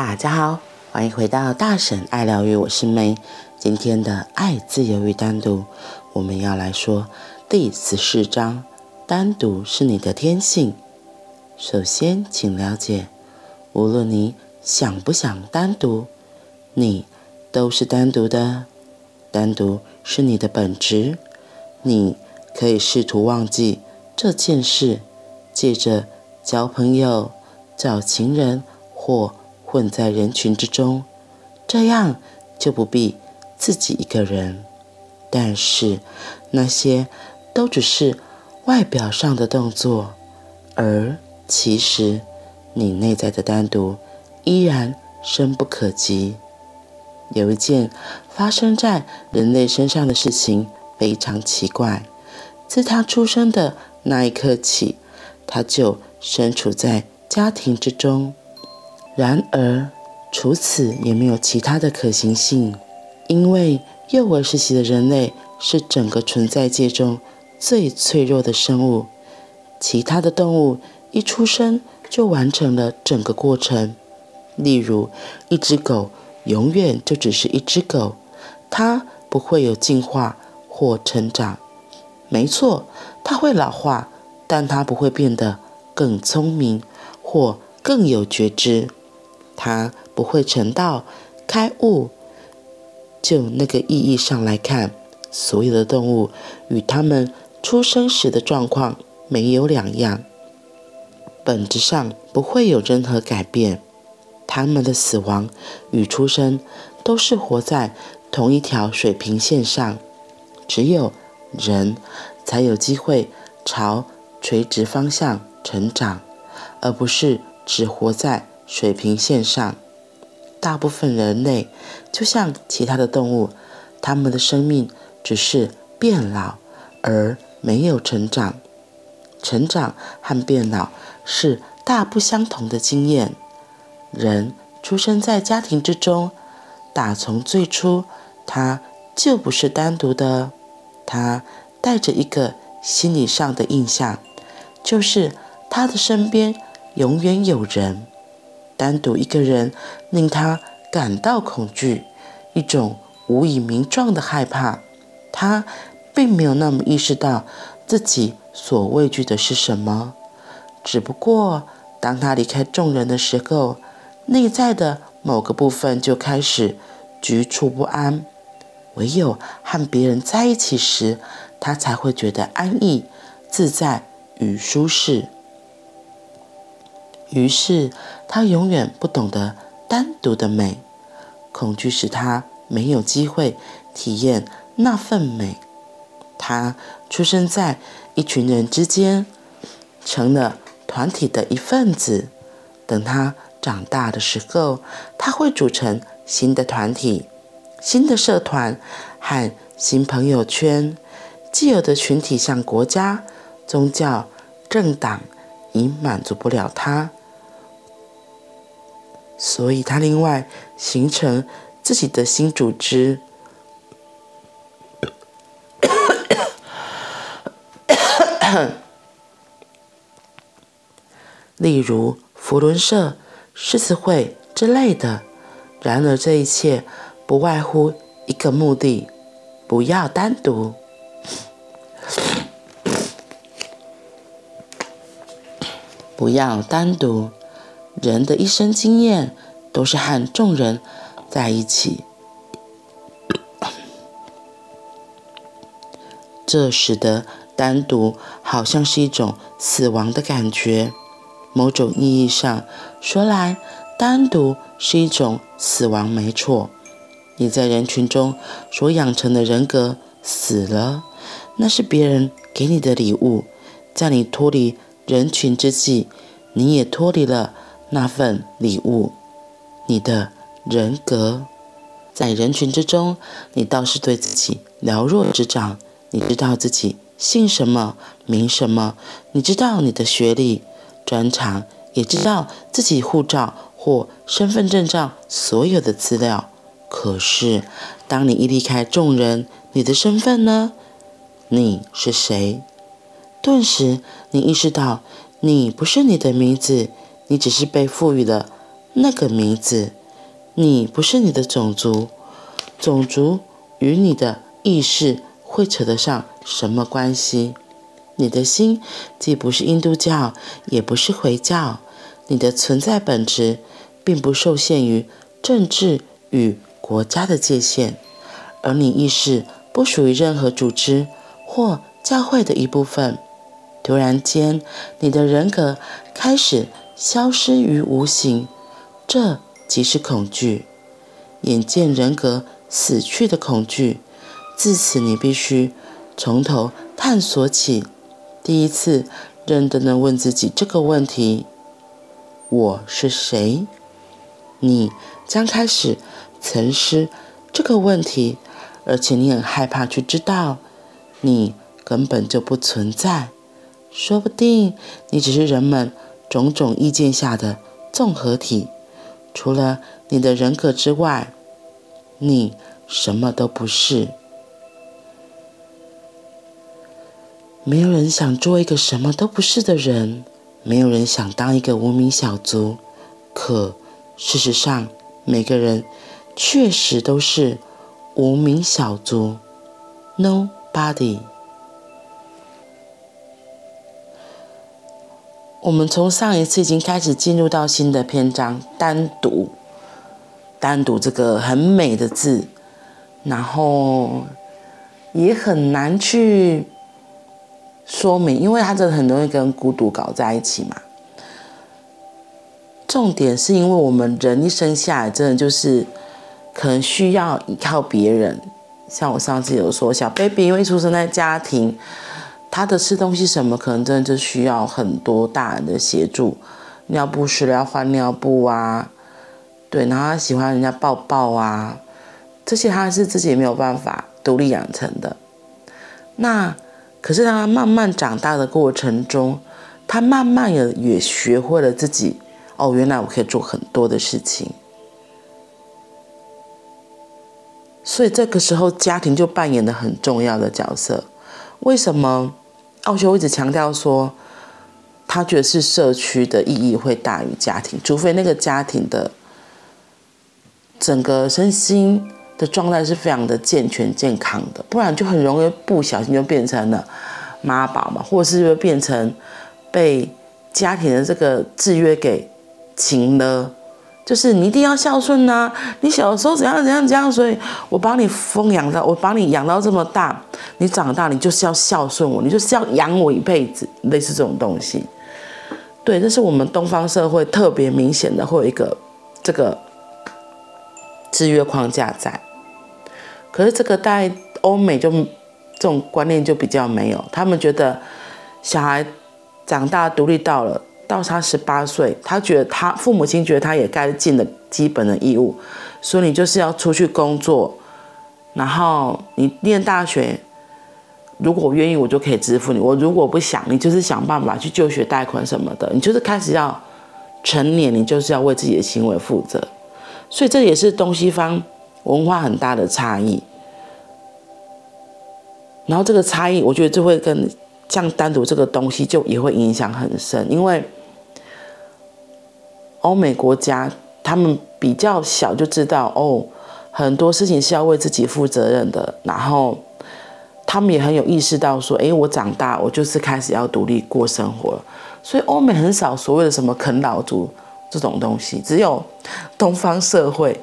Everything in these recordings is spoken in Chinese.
大家好，欢迎回到大婶爱疗愈，我是 May。今天的爱、自由与单独，我们要来说第十四章：单独是你的天性。首先，请了解，无论你想不想单独，你都是单独的。单独是你的本质。你可以试图忘记这件事，借着交朋友、找情人或混在人群之中，这样就不必自己一个人。但是那些都只是外表上的动作，而其实你内在的单独依然深不可及。有一件发生在人类身上的事情非常奇怪，自他出生的那一刻起，他就身处在家庭之中。然而，除此也没有其他的可行性，因为幼儿时期的人类是整个存在界中最脆弱的生物。其他的动物一出生就完成了整个过程，例如一只狗永远就只是一只狗，它不会有进化或成长。没错，它会老化，但它不会变得更聪明或更有觉知。它不会成道、开悟。就那个意义上来看，所有的动物与它们出生时的状况没有两样，本质上不会有任何改变。它们的死亡与出生都是活在同一条水平线上，只有人才有机会朝垂直方向成长，而不是只活在。水平线上，大部分人类就像其他的动物，他们的生命只是变老，而没有成长。成长和变老是大不相同的经验。人出生在家庭之中，打从最初他就不是单独的，他带着一个心理上的印象，就是他的身边永远有人。单独一个人令他感到恐惧，一种无以名状的害怕。他并没有那么意识到自己所畏惧的是什么，只不过当他离开众人的时候，内在的某个部分就开始局促不安。唯有和别人在一起时，他才会觉得安逸、自在与舒适。于是，他永远不懂得单独的美，恐惧使他没有机会体验那份美。他出生在一群人之间，成了团体的一份子。等他长大的时候，他会组成新的团体、新的社团和新朋友圈。既有的群体像国家、宗教、政党，已满足不了他。所以，他另外形成自己的新组织，例如佛伦社、狮子会之类的。然而，这一切不外乎一个目的：不要单独，不要单独。人的一生经验都是和众人在一起，这使得单独好像是一种死亡的感觉。某种意义上说来，单独是一种死亡，没错。你在人群中所养成的人格死了，那是别人给你的礼物。在你脱离人群之际，你也脱离了。那份礼物，你的人格，在人群之中，你倒是对自己了若指掌。你知道自己姓什么、名什么，你知道你的学历、专长，也知道自己护照或身份证上所有的资料。可是，当你一离开众人，你的身份呢？你是谁？顿时，你意识到，你不是你的名字。你只是被赋予了那个名字。你不是你的种族，种族与你的意识会扯得上什么关系？你的心既不是印度教，也不是回教，你的存在本质并不受限于政治与国家的界限，而你意识不属于任何组织或教会的一部分。突然间，你的人格开始消失于无形，这即是恐惧，眼见人格死去的恐惧。自此，你必须从头探索起。第一次认真的问自己这个问题：我是谁？你将开始沉思这个问题，而且你很害怕去知道，你根本就不存在。说不定你只是人们种种意见下的综合体，除了你的人格之外，你什么都不是。没有人想做一个什么都不是的人，没有人想当一个无名小卒。可事实上，每个人确实都是无名小卒。Nobody。我们从上一次已经开始进入到新的篇章，单独，单独这个很美的字，然后也很难去。说明，因为它真的很容易跟孤独搞在一起嘛。重点是因为我们人一生下来，真的就是可能需要依靠别人。像我上次有说，小 baby 因为出生在家庭，他的吃东西什么，可能真的就需要很多大人的协助。尿不湿了要换尿布啊，对，然后他喜欢人家抱抱啊，这些他是自己也没有办法独立养成的。那。可是当他慢慢长大的过程中，他慢慢也也学会了自己哦，原来我可以做很多的事情。所以这个时候，家庭就扮演了很重要的角色。为什么奥修一直强调说，他觉得是社区的意义会大于家庭，除非那个家庭的整个身心。的状态是非常的健全健康的，不然就很容易不小心就变成了妈宝嘛，或者是变成被家庭的这个制约给擒了，就是你一定要孝顺呐、你小时候怎样怎样怎样，所以我把你奉养到，我把你养到这么大，你长大你就是要孝顺我，你就是要养我一辈子，类似这种东西。对，这是我们东方社会特别明显的，会有一个这个制约框架在。可是这个在欧美就这种观念就比较没有，他们觉得小孩长大独立到了到他十八岁，他觉得他父母亲觉得他也该尽的基本的义务，所以你就是要出去工作，然后你念大学，如果我愿意我就可以支付你，我如果不想，你就是想办法去就学贷款什么的，你就是开始要成年，你就是要为自己的行为负责，所以这也是东西方文化很大的差异。然后这个差异，我觉得就会跟像单独这个东西就也会影响很深，因为欧美国家他们比较小就知道哦，很多事情是要为自己负责任的，然后他们也很有意识到说，诶，我长大我就是开始要独立过生活了，所以欧美很少所谓的什么啃老族这种东西，只有东方社会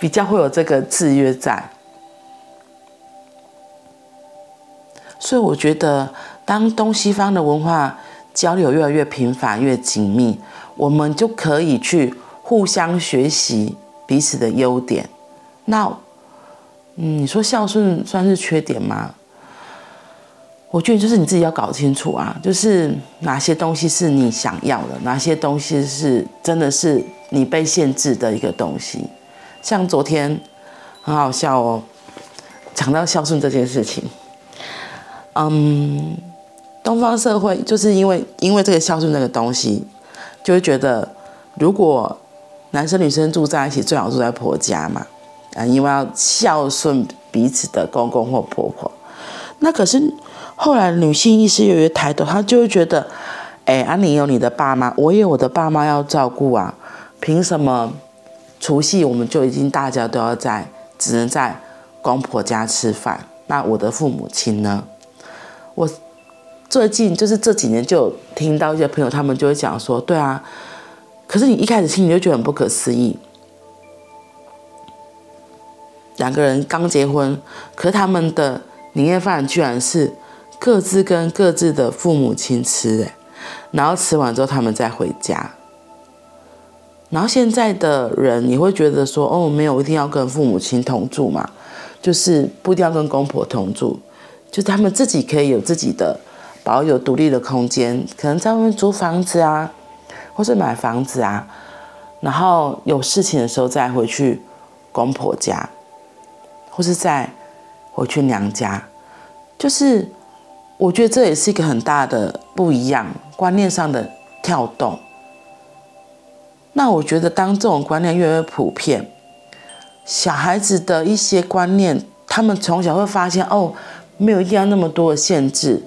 比较会有这个制约在。所以我觉得，当东西方的文化交流越来越频繁、越紧密，我们就可以去互相学习彼此的优点。那，嗯，你说孝顺算是缺点吗？我觉得就是你自己要搞清楚啊，就是哪些东西是你想要的，哪些东西是真的是你被限制的一个东西。像昨天很好笑哦，讲到孝顺这件事情。嗯，东方社会就是因为因为这个孝顺这个东西，就会觉得如果男生女生住在一起，最好住在婆家嘛，啊，因为要孝顺彼此的公公或婆婆。那可是后来女性意识越来越抬头，她就会觉得，哎，啊，你有你的爸妈，我也有我的爸妈要照顾啊。凭什么除夕我们就已经大家都要在，只能在公婆家吃饭？那我的父母亲呢？我最近就是这几年就听到一些朋友，他们就会讲说，对啊，可是你一开始听你就觉得很不可思议，两个人刚结婚，可是他们的年夜饭居然是各自跟各自的父母亲吃，哎，然后吃完之后他们再回家。然后现在的人，你会觉得说，哦，没有一定要跟父母亲同住嘛，就是不一定要跟公婆同住，就他们自己可以有自己的保有独立的空间，可能在外面租房子啊，或是买房子啊，然后有事情的时候再回去公婆家，或是再回去娘家，就是我觉得这也是一个很大的不一样，观念上的跳动。那我觉得，当这种观念越来越普遍，小孩子的一些观念，他们从小会发现哦，没有一定要那么多的限制，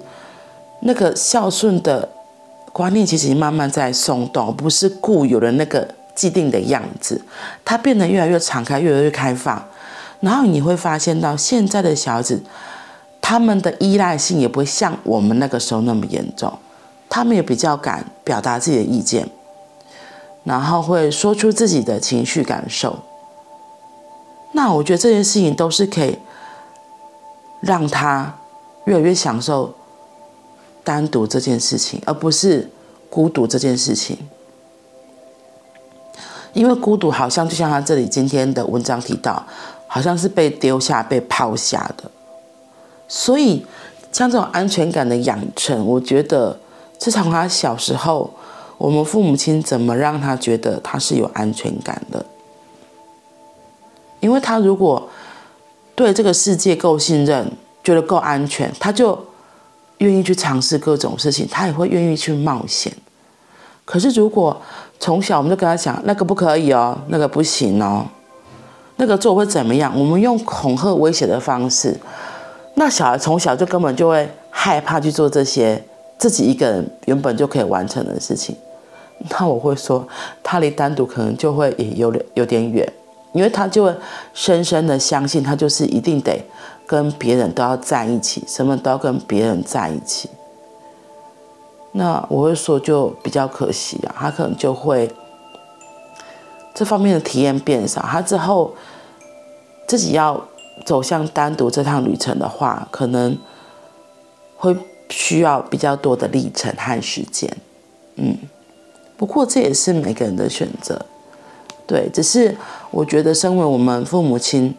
那个孝顺的观念其实慢慢在松动，不是固有的那个既定的样子，它变得越来越敞开，越来越开放。然后你会发现到现在的小孩子，他们的依赖性也不会像我们那个时候那么严重，他们也比较敢表达自己的意见。然后会说出自己的情绪感受，那我觉得这件事情都是可以让他越来越享受单独这件事情，而不是孤独这件事情。因为孤独好像就像他这里今天的文章提到，好像是被丢下、被抛下的。所以像这种安全感的养成，我觉得是从他小时候。我们父母亲怎么让他觉得他是有安全感的？因为他如果对这个世界够信任，觉得够安全，他就愿意去尝试各种事情，他也会愿意去冒险。可是如果从小我们就跟他讲那个不可以哦，那个不行哦，那个做会怎么样？我们用恐吓威胁的方式，那小孩从小就根本就会害怕去做这些。自己一个人原本就可以完成的事情，那我会说，他离单独可能就会也有点有点远，因为他就会深深的相信，他就是一定得跟别人都要在一起，什么都要跟别人在一起。那我会说，就比较可惜啊，他可能就会这方面的体验变少，他之后自己要走向单独这趟旅程的话，可能会。需要比较多的历程和时间，嗯，不过这也是每个人的选择，对，只是我觉得身为我们父母亲，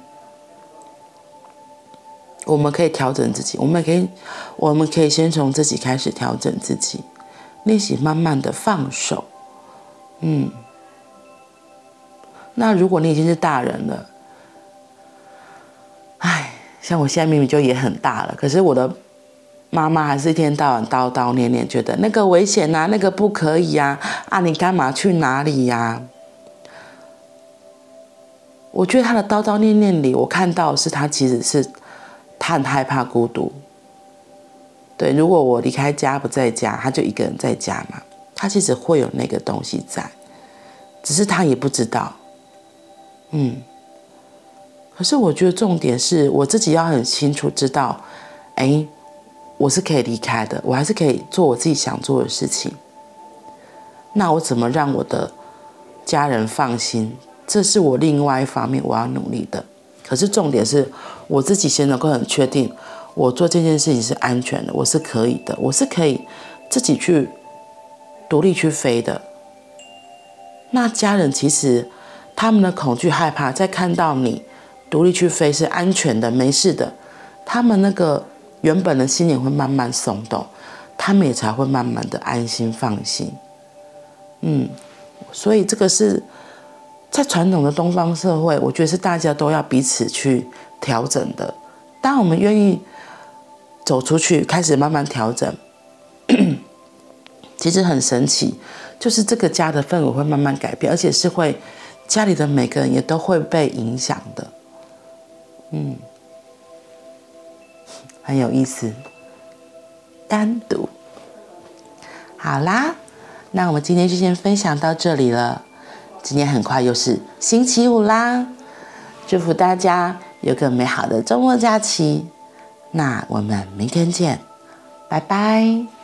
我们可以调整自己，我们可以，我们可以先从自己开始调整自己，练习慢慢的放手，嗯，那如果你已经是大人了，哎，像我现在明明就也很大了，可是我的。妈妈还是一天到晚叨叨念念，觉得那个危险啊，那个不可以呀，啊，你干嘛去哪里呀？我觉得他的叨叨念念里，我看到是他其实是他很害怕孤独。对，如果我离开家不在家，他就一个人在家嘛，他其实会有那个东西在，只是他也不知道。嗯，可是我觉得重点是我自己要很清楚知道，哎。我是可以离开的，我还是可以做我自己想做的事情。那我怎么让我的家人放心？这是我另外一方面我要努力的。可是重点是我自己先能够很确定，我做这件事情是安全的，我是可以的，我是可以自己去独立去飞的。那家人其实他们的恐惧害怕，在看到你独立去飞是安全的、没事的，他们那个。原本的心也会慢慢松动，他们也才会慢慢的安心放心。嗯，所以这个是在传统的东方社会，我觉得是大家都要彼此去调整的。当我们愿意走出去，开始慢慢调整，其实很神奇，就是这个家的氛围会慢慢改变，而且是会家里的每个人也都会被影响的。嗯。很有意思，单独。好啦，那我们今天就先分享到这里了。今天很快又是星期五啦，祝福大家有个美好的周末假期。那我们明天见，拜拜。